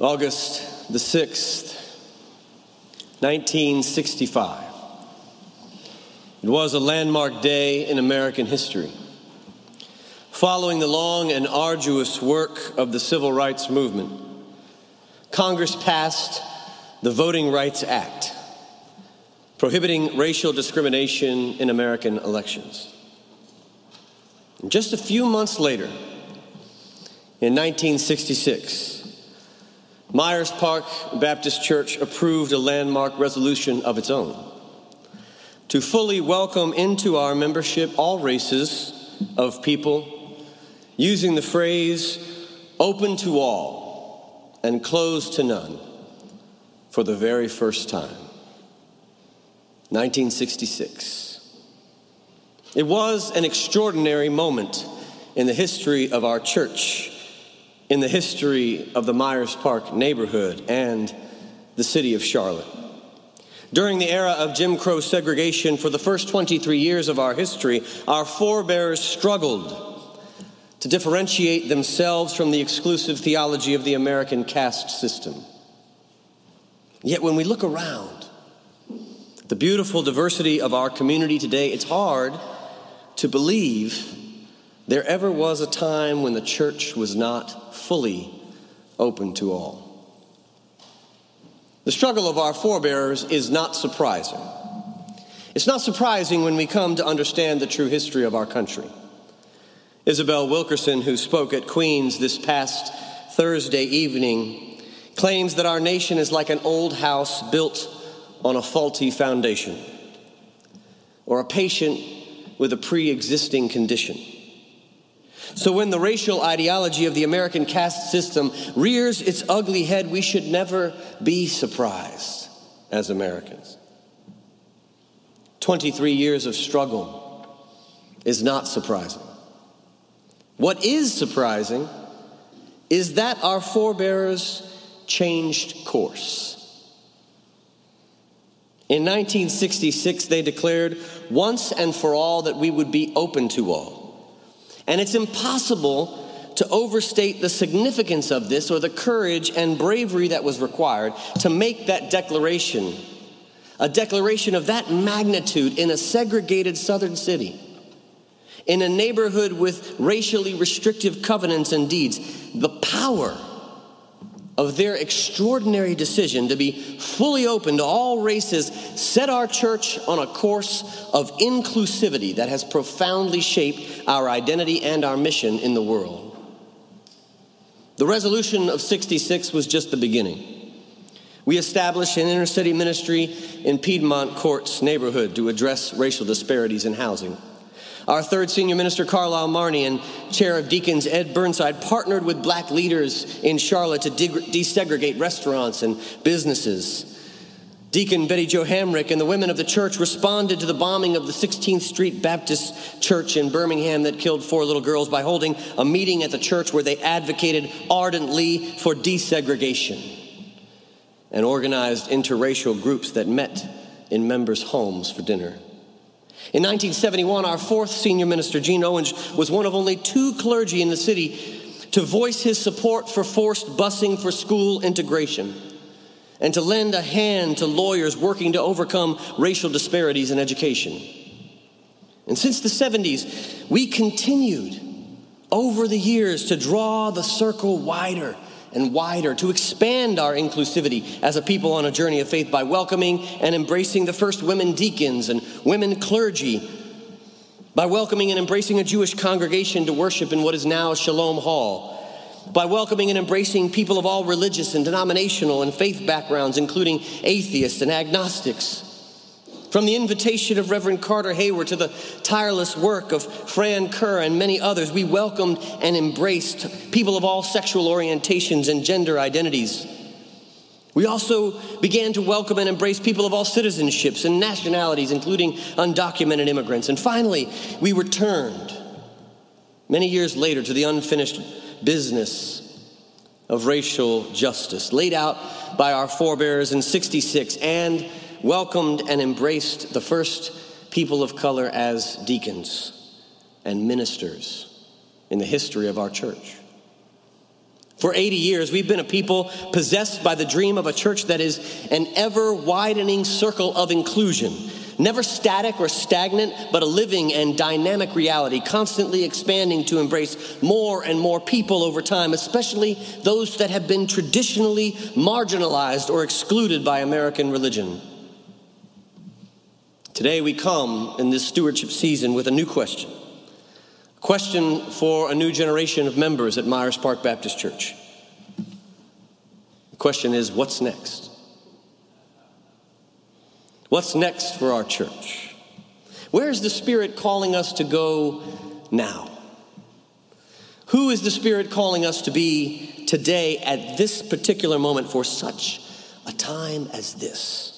August the 6th, 1965. It was a landmark day in American history. Following the long and arduous work of the civil rights movement, Congress passed the Voting Rights Act, prohibiting racial discrimination in American elections. And just a few months later, in 1966, Myers Park Baptist Church approved a landmark resolution of its own to fully welcome into our membership all races of people, using the phrase open to all and closed to none for the very first time. 1966. It was an extraordinary moment in the history of our church in the history of the Myers Park neighborhood and the city of Charlotte. During the era of Jim Crow segregation, for the first 23 years of our history, our forebears struggled to differentiate themselves from the exclusive theology of the American caste system. Yet when we look around, the beautiful diversity of our community today, it's hard to believe there ever was a time when the church was not fully open to all. The struggle of our forebears is not surprising. It's not surprising when we come to understand the true history of our country. Isabel Wilkerson, who spoke at Queen's this past Thursday evening, claims that our nation is like an old house built on a faulty foundation or a patient with a pre existing condition. So, when the racial ideology of the American caste system rears its ugly head, we should never be surprised as Americans. 23 years of struggle is not surprising. What is surprising is that our forebears changed course. In 1966, they declared once and for all that we would be open to all. And it's impossible to overstate the significance of this or the courage and bravery that was required to make that declaration. A declaration of that magnitude in a segregated southern city, in a neighborhood with racially restrictive covenants and deeds. The power of their extraordinary decision to be fully open to all races set our church on a course of inclusivity that has profoundly shaped our identity and our mission in the world. The resolution of 66 was just the beginning. We established an inner city ministry in Piedmont Courts neighborhood to address racial disparities in housing. Our third senior minister, Carlyle Marney, and chair of deacons, Ed Burnside, partnered with black leaders in Charlotte to de- desegregate restaurants and businesses. Deacon Betty Jo Hamrick and the women of the church responded to the bombing of the 16th Street Baptist Church in Birmingham that killed four little girls by holding a meeting at the church where they advocated ardently for desegregation and organized interracial groups that met in members' homes for dinner. In 1971, our fourth senior minister, Gene Owens, was one of only two clergy in the city to voice his support for forced busing for school integration and to lend a hand to lawyers working to overcome racial disparities in education. And since the 70s, we continued over the years to draw the circle wider and wider, to expand our inclusivity as a people on a journey of faith by welcoming and embracing the first women deacons and women clergy, by welcoming and embracing a Jewish congregation to worship in what is now Shalom Hall, by welcoming and embracing people of all religious and denominational and faith backgrounds, including atheists and agnostics from the invitation of Reverend Carter Heyward to the tireless work of Fran Kerr and many others, we welcomed and embraced people of all sexual orientations and gender identities. We also began to welcome and embrace people of all citizenships and nationalities, including undocumented immigrants. And finally, we returned many years later to the unfinished business of racial justice laid out by our forebears in 66 and welcomed and embraced the first people of color as deacons and ministers in the history of our church. For 80 years, we've been a people possessed by the dream of a church that is an ever widening circle of inclusion, never static or stagnant, but a living and dynamic reality, constantly expanding to embrace more and more people over time, especially those that have been traditionally marginalized or excluded by American religion. Today, we come in this stewardship season with a new question. A Question for a new generation of members at Myers Park Baptist Church. The question is what's next? What's next for our church? Where is the Spirit calling us to go now? Who is the Spirit calling us to be today at this particular moment for such a time as this?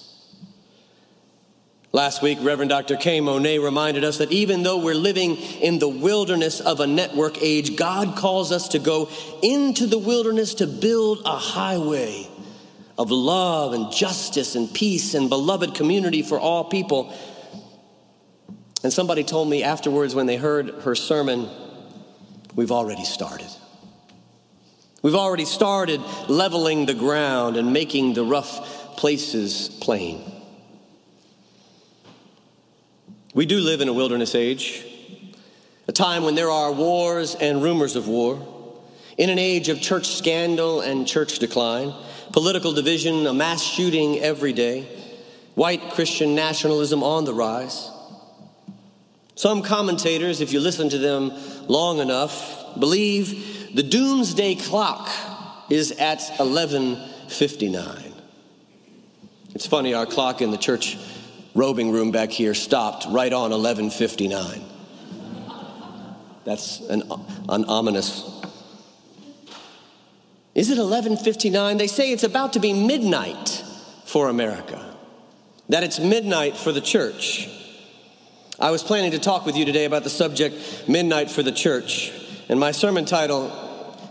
Last week, Reverend Dr. K. Monet reminded us that even though we're living in the wilderness of a network age, God calls us to go into the wilderness to build a highway of love and justice and peace and beloved community for all people. And somebody told me afterwards when they heard her sermon, we've already started. We've already started leveling the ground and making the rough places plain. We do live in a wilderness age, a time when there are wars and rumors of war, in an age of church scandal and church decline, political division, a mass shooting every day, white Christian nationalism on the rise. Some commentators, if you listen to them long enough, believe the doomsday clock is at 11:59. It's funny our clock in the church robing room back here stopped right on 1159. That's an, an ominous. Is it 1159? They say it's about to be midnight for America, that it's midnight for the church. I was planning to talk with you today about the subject Midnight for the Church, and my sermon title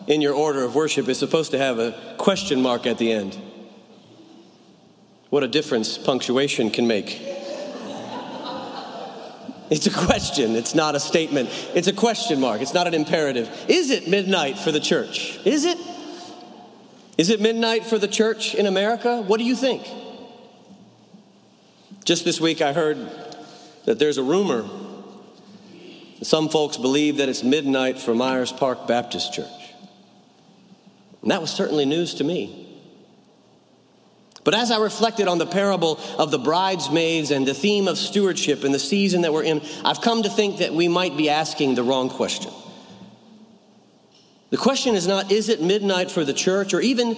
in your order of worship is supposed to have a question mark at the end. What a difference punctuation can make. It's a question, it's not a statement. It's a question mark, it's not an imperative. Is it midnight for the church? Is it? Is it midnight for the church in America? What do you think? Just this week, I heard that there's a rumor. Some folks believe that it's midnight for Myers Park Baptist Church. And that was certainly news to me. But as I reflected on the parable of the bridesmaids and the theme of stewardship and the season that we're in, I've come to think that we might be asking the wrong question. The question is not, is it midnight for the church, or even,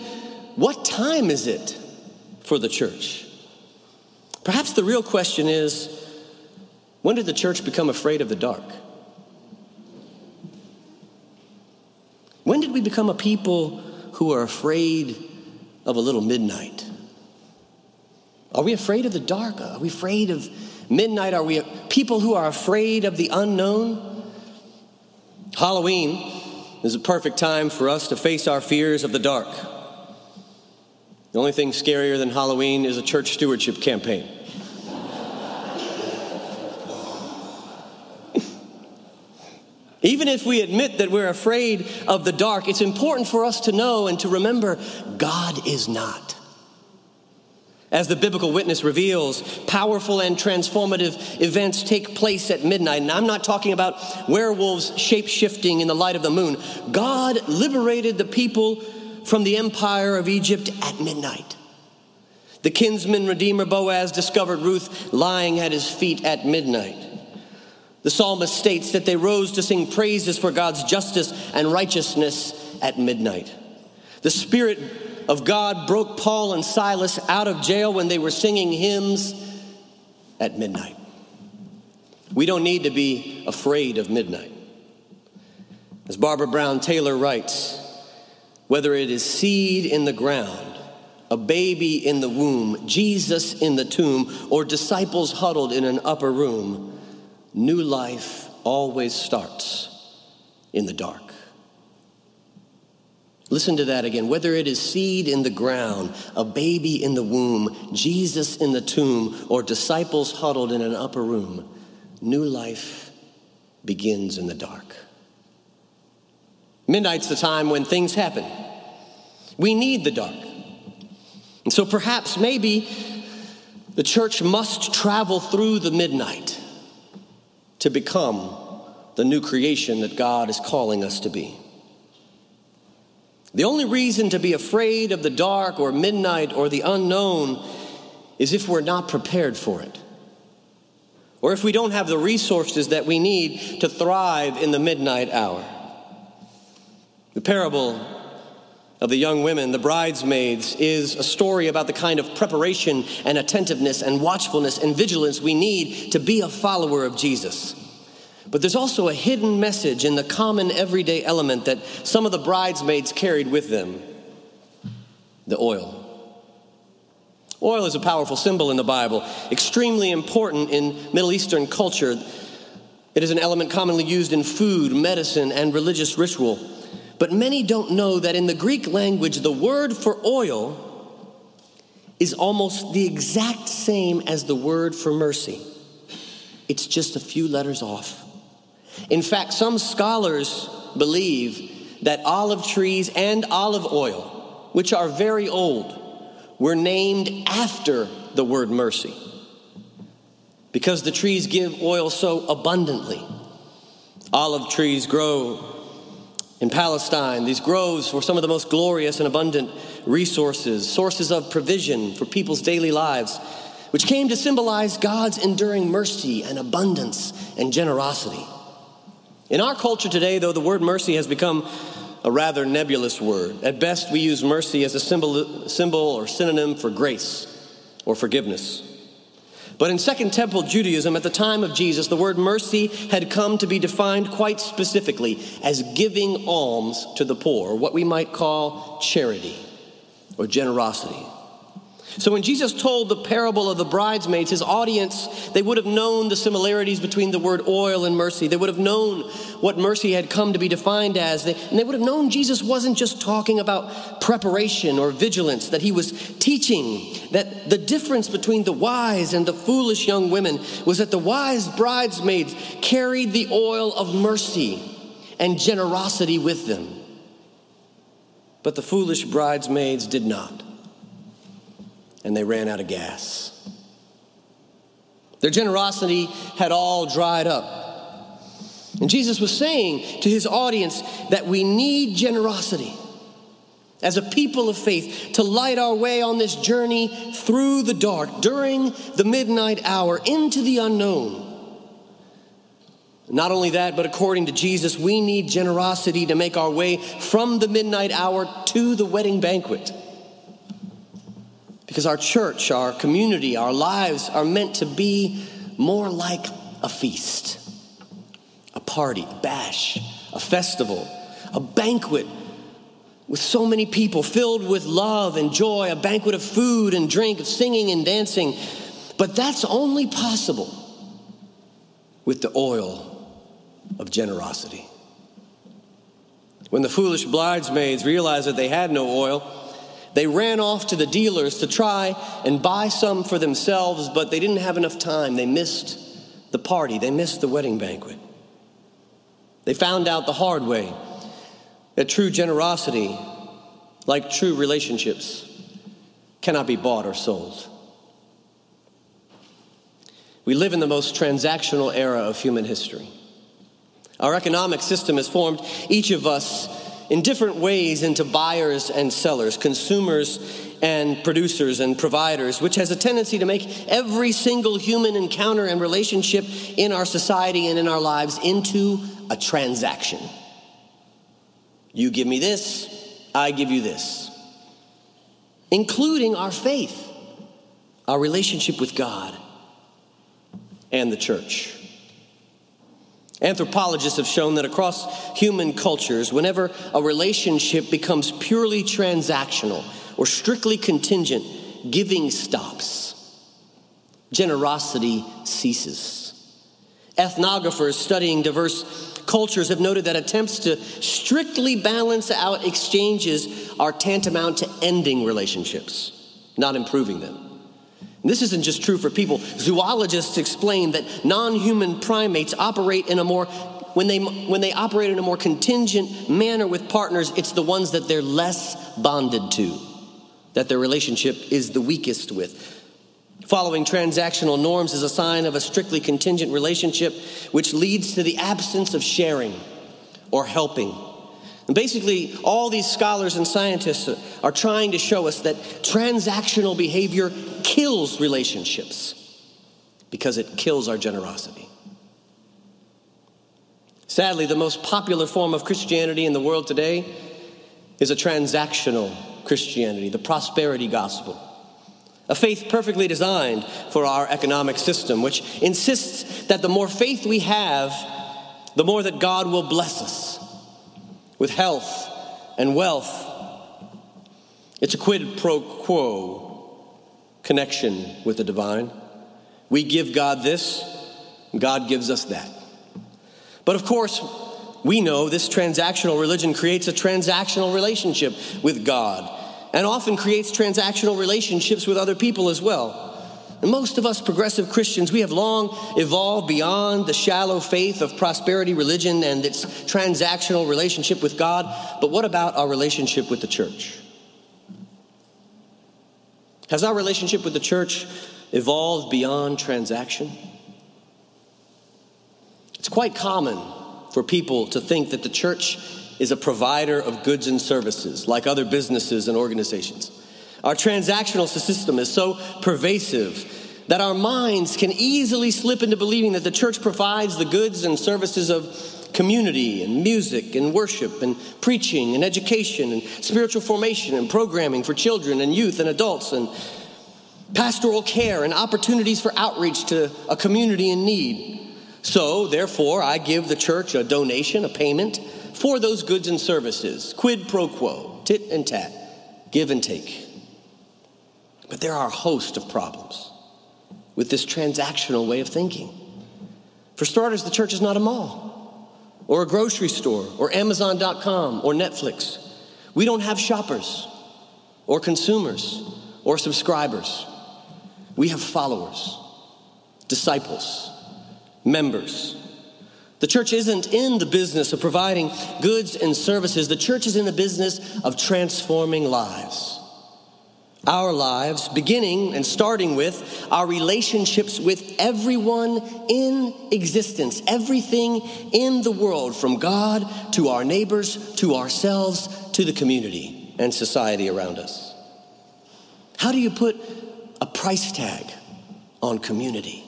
what time is it for the church? Perhaps the real question is, when did the church become afraid of the dark? When did we become a people who are afraid of a little midnight? Are we afraid of the dark? Are we afraid of midnight? Are we people who are afraid of the unknown? Halloween is a perfect time for us to face our fears of the dark. The only thing scarier than Halloween is a church stewardship campaign. Even if we admit that we're afraid of the dark, it's important for us to know and to remember God is not. As the biblical witness reveals, powerful and transformative events take place at midnight. And I'm not talking about werewolves shape shifting in the light of the moon. God liberated the people from the empire of Egypt at midnight. The kinsman redeemer Boaz discovered Ruth lying at his feet at midnight. The psalmist states that they rose to sing praises for God's justice and righteousness at midnight. The Spirit of God broke Paul and Silas out of jail when they were singing hymns at midnight. We don't need to be afraid of midnight. As Barbara Brown Taylor writes, whether it is seed in the ground, a baby in the womb, Jesus in the tomb, or disciples huddled in an upper room, new life always starts in the dark. Listen to that again. Whether it is seed in the ground, a baby in the womb, Jesus in the tomb, or disciples huddled in an upper room, new life begins in the dark. Midnight's the time when things happen. We need the dark. And so perhaps, maybe, the church must travel through the midnight to become the new creation that God is calling us to be. The only reason to be afraid of the dark or midnight or the unknown is if we're not prepared for it. Or if we don't have the resources that we need to thrive in the midnight hour. The parable of the young women, the bridesmaids, is a story about the kind of preparation and attentiveness and watchfulness and vigilance we need to be a follower of Jesus. But there's also a hidden message in the common everyday element that some of the bridesmaids carried with them the oil. Oil is a powerful symbol in the Bible, extremely important in Middle Eastern culture. It is an element commonly used in food, medicine, and religious ritual. But many don't know that in the Greek language, the word for oil is almost the exact same as the word for mercy. It's just a few letters off. In fact, some scholars believe that olive trees and olive oil, which are very old, were named after the word mercy because the trees give oil so abundantly. Olive trees grow in Palestine. These groves were some of the most glorious and abundant resources, sources of provision for people's daily lives, which came to symbolize God's enduring mercy and abundance and generosity. In our culture today, though, the word mercy has become a rather nebulous word. At best, we use mercy as a symbol, symbol or synonym for grace or forgiveness. But in Second Temple Judaism, at the time of Jesus, the word mercy had come to be defined quite specifically as giving alms to the poor, what we might call charity or generosity. So when Jesus told the parable of the bridesmaids, his audience, they would have known the similarities between the word oil and mercy. They would have known what mercy had come to be defined as. And they would have known Jesus wasn't just talking about preparation or vigilance, that he was teaching that the difference between the wise and the foolish young women was that the wise bridesmaids carried the oil of mercy and generosity with them. But the foolish bridesmaids did not and they ran out of gas. Their generosity had all dried up. And Jesus was saying to his audience that we need generosity as a people of faith to light our way on this journey through the dark, during the midnight hour, into the unknown. Not only that, but according to Jesus, we need generosity to make our way from the midnight hour to the wedding banquet. Because our church, our community, our lives are meant to be more like a feast, a party, a bash, a festival, a banquet with so many people filled with love and joy, a banquet of food and drink, of singing and dancing. But that's only possible with the oil of generosity. When the foolish bridesmaids realized that they had no oil, they ran off to the dealers to try and buy some for themselves, but they didn't have enough time. They missed the party, they missed the wedding banquet. They found out the hard way that true generosity, like true relationships, cannot be bought or sold. We live in the most transactional era of human history. Our economic system has formed each of us in different ways into buyers and sellers, consumers and producers and providers, which has a tendency to make every single human encounter and relationship in our society and in our lives into a transaction. You give me this, I give you this, including our faith, our relationship with God, and the church. Anthropologists have shown that across human cultures, whenever a relationship becomes purely transactional or strictly contingent, giving stops, generosity ceases. Ethnographers studying diverse cultures have noted that attempts to strictly balance out exchanges are tantamount to ending relationships, not improving them. This isn't just true for people. Zoologists explain that non human primates operate in a more when they, when they operate in a more contingent manner with partners, it's the ones that they're less bonded to, that their relationship is the weakest with. Following transactional norms is a sign of a strictly contingent relationship, which leads to the absence of sharing or helping. And basically, all these scholars and scientists are trying to show us that transactional behavior kills relationships because it kills our generosity. Sadly, the most popular form of Christianity in the world today is a transactional Christianity, the prosperity gospel. A faith perfectly designed for our economic system, which insists that the more faith we have, the more that God will bless us with health and wealth. It's a quid pro quo connection with the divine. We give God this, God gives us that. But of course, we know this transactional religion creates a transactional relationship with God and often creates transactional relationships with other people as well. And most of us progressive Christians, we have long evolved beyond the shallow faith of prosperity religion and its transactional relationship with God. But what about our relationship with the church? Has our relationship with the church evolved beyond transaction? It's quite common for people to think that the church is a provider of goods and services like other businesses and organizations. Our transactional system is so pervasive that our minds can easily slip into believing that the church provides the goods and services of community and music and worship and preaching and education and spiritual formation and programming for children and youth and adults and pastoral care and opportunities for outreach to a community in need. So, therefore, I give the church a donation, a payment for those goods and services, quid pro quo, tit and tat, give and take. But there are a host of problems with this transactional way of thinking. For starters, the church is not a mall or a grocery store or Amazon.com or Netflix. We don't have shoppers or consumers or subscribers. We have followers, disciples, members. The church isn't in the business of providing goods and services, the church is in the business of transforming lives our lives, beginning and starting with our relationships with everyone in existence, everything in the world, from God to our neighbors to ourselves to the community and society around us. How do you put a price tag on community?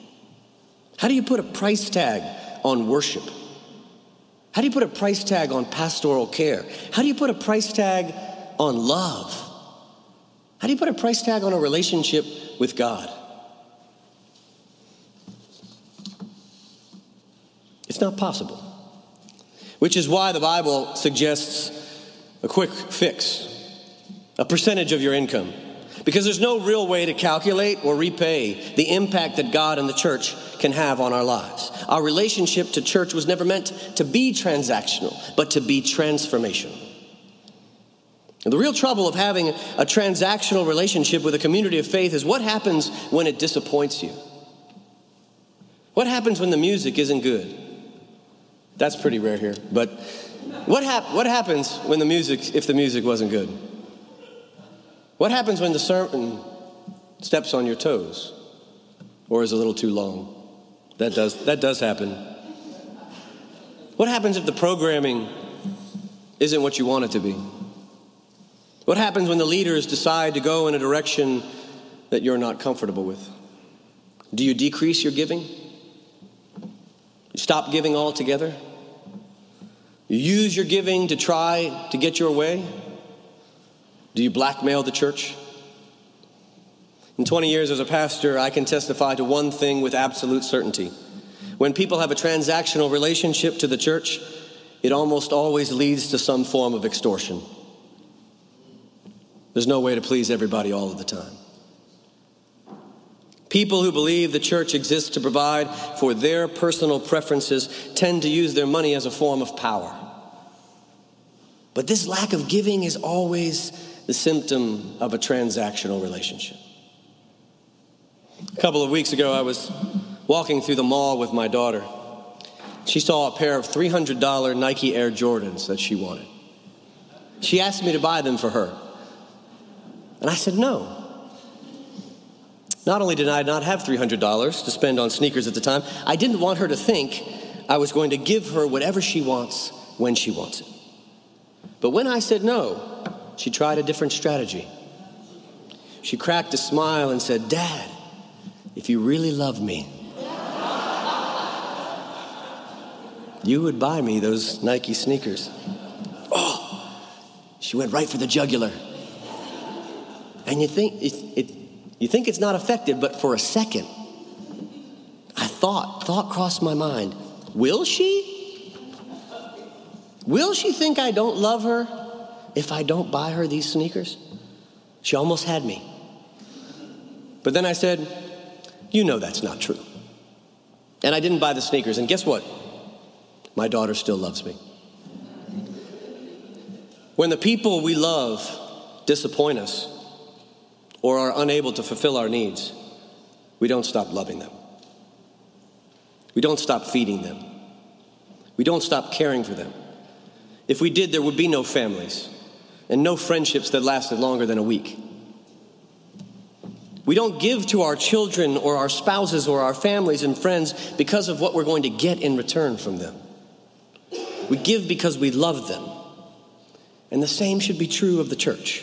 How do you put a price tag on worship? How do you put a price tag on pastoral care? How do you put a price tag on love? How do you put a price tag on a relationship with God? It's not possible. Which is why the Bible suggests a quick fix, a percentage of your income. Because there's no real way to calculate or repay the impact that God and the church can have on our lives. Our relationship to church was never meant to be transactional, but to be transformational. And the real trouble of having a transactional relationship with a community of faith is what happens when it disappoints you? What happens when the music isn't good? That's pretty rare here. But what, hap- what happens when the music, if the music wasn't good? What happens when the sermon steps on your toes or is a little too long? That does, that does happen. What happens if the programming isn't what you want it to be? What happens when the leaders decide to go in a direction that you're not comfortable with? Do you decrease your giving? You stop giving altogether? You use your giving to try to get your way? Do you blackmail the church? In 20 years as a pastor, I can testify to one thing with absolute certainty. When people have a transactional relationship to the church, it almost always leads to some form of extortion. There's no way to please everybody all of the time. People who believe the church exists to provide for their personal preferences tend to use their money as a form of power. But this lack of giving is always the symptom of a transactional relationship. A couple of weeks ago, I was walking through the mall with my daughter. she saw a pair of $300 Nike Air Jordans that she wanted. She asked me to buy them for her. And I said no. Not only did I not have $300 to spend on sneakers at the time, I didn't want her to think I was going to give her whatever she wants when she wants it. But when I said no, she tried a different strategy. She cracked a smile and said, Dad, if you really love me, you would buy me those Nike sneakers. Oh, she went right for the jugular. And you think it, it, you think it's not effective, but for a second, I thought, thought crossed my mind, will she? Will she think I don't love her if I don't buy her these sneakers? She almost had me. But then I said, You know that's not true. And I didn't buy the sneakers. And guess what? My daughter still loves me. When the people we love disappoint us, or are unable to fulfill our needs, we don't stop loving them. We don't stop feeding them. We don't stop caring for them. If we did, there would be no families and no friendships that lasted longer than a week. We don't give to our children or our spouses or our families and friends because of what we're going to get in return from them. We give because we love them. And the same should be true of the church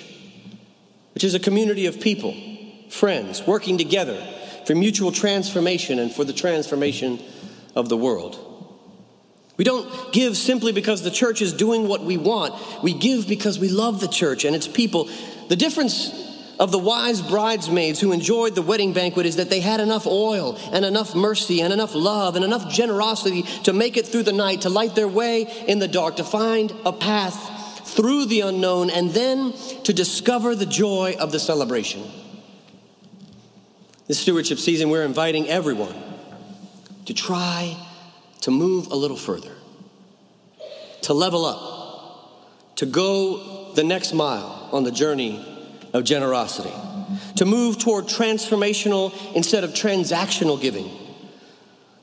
which is a community of people, friends, working together for mutual transformation and for the transformation of the world. We don't give simply because the church is doing what we want. We give because we love the church and its people. The difference of the wise bridesmaids who enjoyed the wedding banquet is that they had enough oil and enough mercy and enough love and enough generosity to make it through the night, to light their way in the dark, to find a path through the unknown, and then to discover the joy of the celebration. This stewardship season, we're inviting everyone to try to move a little further, to level up, to go the next mile on the journey of generosity, to move toward transformational instead of transactional giving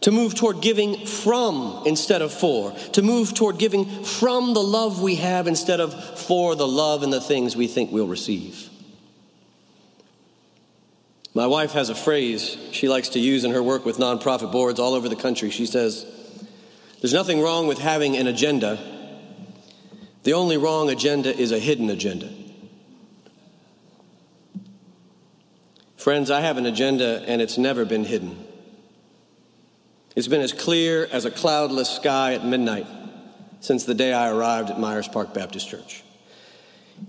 to move toward giving from instead of for, to move toward giving from the love we have instead of for the love and the things we think we'll receive. My wife has a phrase she likes to use in her work with nonprofit boards all over the country. She says, There's nothing wrong with having an agenda. The only wrong agenda is a hidden agenda. Friends, I have an agenda and it's never been hidden. It's been as clear as a cloudless sky at midnight since the day I arrived at Myers Park Baptist Church.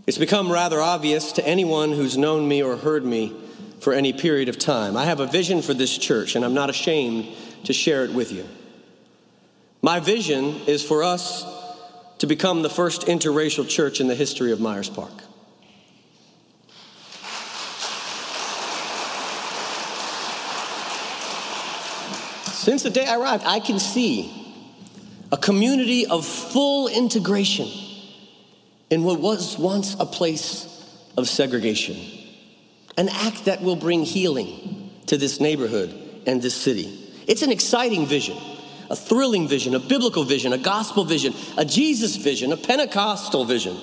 It's become rather obvious to anyone who's known me or heard me for any period of time. I have a vision for this church, and I'm not ashamed to share it with you. My vision is for us to become the first interracial church in the history of Myers Park. Since the day I arrived, I can see a community of full integration in what was once a place of segregation. An act that will bring healing to this neighborhood and this city. It's an exciting vision, a thrilling vision, a biblical vision, a gospel vision, a Jesus vision, a Pentecostal vision.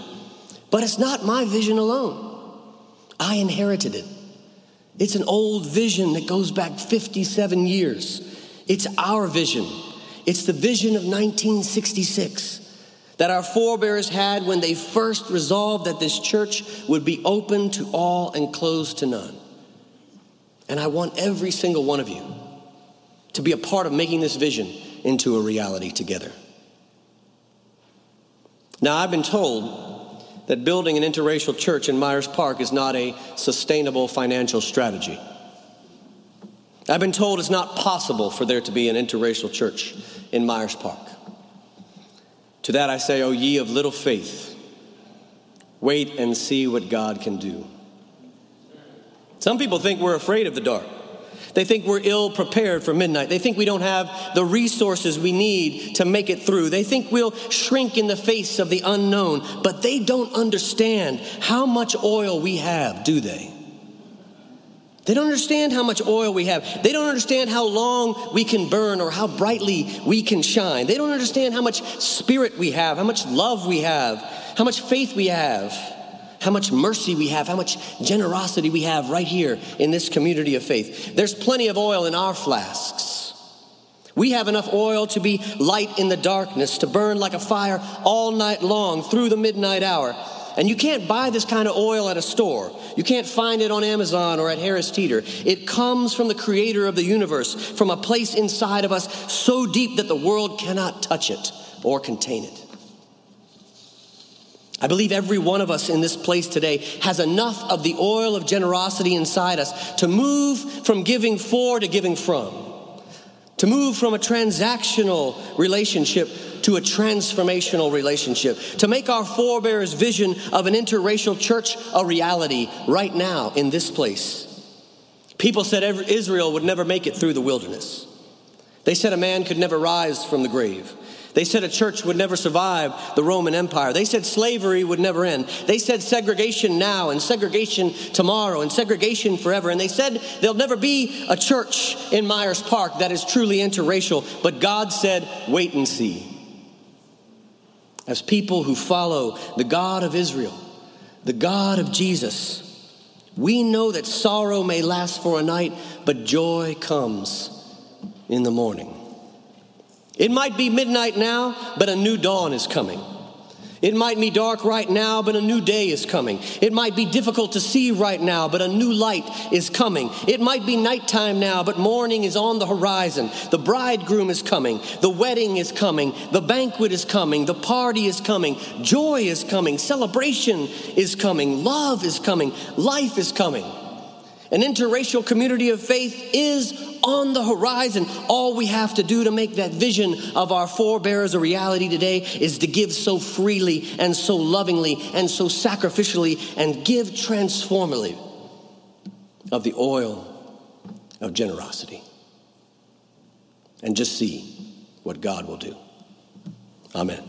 But it's not my vision alone. I inherited it. It's an old vision that goes back 57 years. It's our vision. It's the vision of 1966 that our forebears had when they first resolved that this church would be open to all and closed to none. And I want every single one of you to be a part of making this vision into a reality together. Now, I've been told that building an interracial church in Myers Park is not a sustainable financial strategy. I've been told it's not possible for there to be an interracial church in Myers Park. To that I say, O ye of little faith, wait and see what God can do. Some people think we're afraid of the dark. They think we're ill prepared for midnight. They think we don't have the resources we need to make it through. They think we'll shrink in the face of the unknown, but they don't understand how much oil we have, do they? They don't understand how much oil we have. They don't understand how long we can burn or how brightly we can shine. They don't understand how much spirit we have, how much love we have, how much faith we have, how much mercy we have, how much generosity we have right here in this community of faith. There's plenty of oil in our flasks. We have enough oil to be light in the darkness, to burn like a fire all night long through the midnight hour. And you can't buy this kind of oil at a store. You can't find it on Amazon or at Harris Teeter. It comes from the creator of the universe, from a place inside of us so deep that the world cannot touch it or contain it. I believe every one of us in this place today has enough of the oil of generosity inside us to move from giving for to giving from, to move from a transactional relationship to a transformational relationship, to make our forebears' vision of an interracial church a reality right now in this place. People said Israel would never make it through the wilderness. They said a man could never rise from the grave. They said a church would never survive the Roman Empire. They said slavery would never end. They said segregation now and segregation tomorrow and segregation forever. And they said there'll never be a church in Myers Park that is truly interracial. But God said, wait and see as people who follow the God of Israel, the God of Jesus, we know that sorrow may last for a night, but joy comes in the morning. It might be midnight now, but a new dawn is coming. It might be dark right now, but a new day is coming. It might be difficult to see right now, but a new light is coming. It might be nighttime now, but morning is on the horizon. The bridegroom is coming. The wedding is coming. The banquet is coming. The party is coming. Joy is coming. Celebration is coming. Love is coming. Life is coming. An interracial community of faith is on the horizon. All we have to do to make that vision of our forebears a reality today is to give so freely and so lovingly and so sacrificially and give transformatively of the oil of generosity. And just see what God will do. Amen.